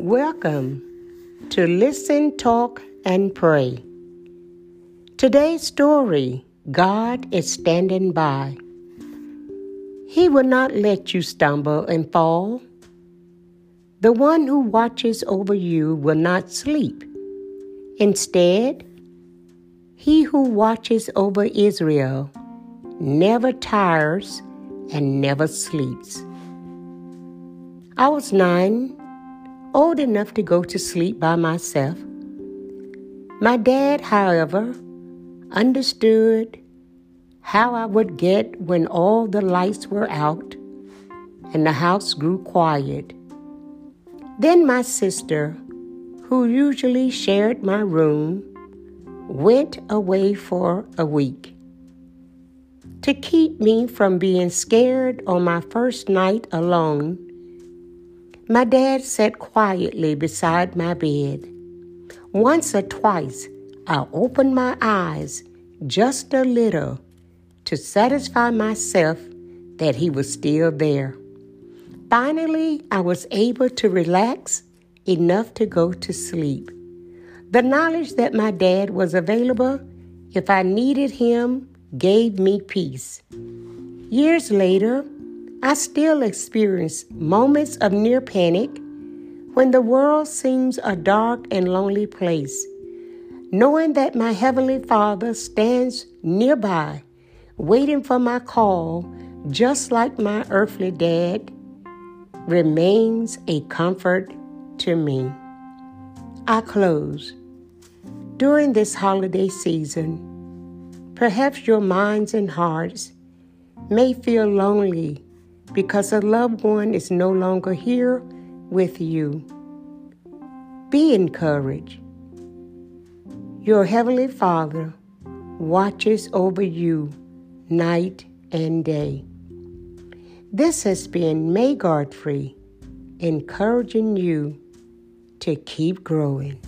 Welcome to Listen, Talk, and Pray. Today's story God is standing by. He will not let you stumble and fall. The one who watches over you will not sleep. Instead, he who watches over Israel never tires and never sleeps. I was nine old enough to go to sleep by myself. My dad, however, understood how I would get when all the lights were out and the house grew quiet. Then my sister, who usually shared my room, went away for a week. To keep me from being scared on my first night alone, my dad sat quietly beside my bed. Once or twice, I opened my eyes just a little to satisfy myself that he was still there. Finally, I was able to relax enough to go to sleep. The knowledge that my dad was available if I needed him gave me peace. Years later, I still experience moments of near panic when the world seems a dark and lonely place. Knowing that my Heavenly Father stands nearby, waiting for my call, just like my earthly dad, remains a comfort to me. I close. During this holiday season, perhaps your minds and hearts may feel lonely because a loved one is no longer here with you. Be encouraged. Your Heavenly Father watches over you night and day. This has been May Godfrey encouraging you to keep growing.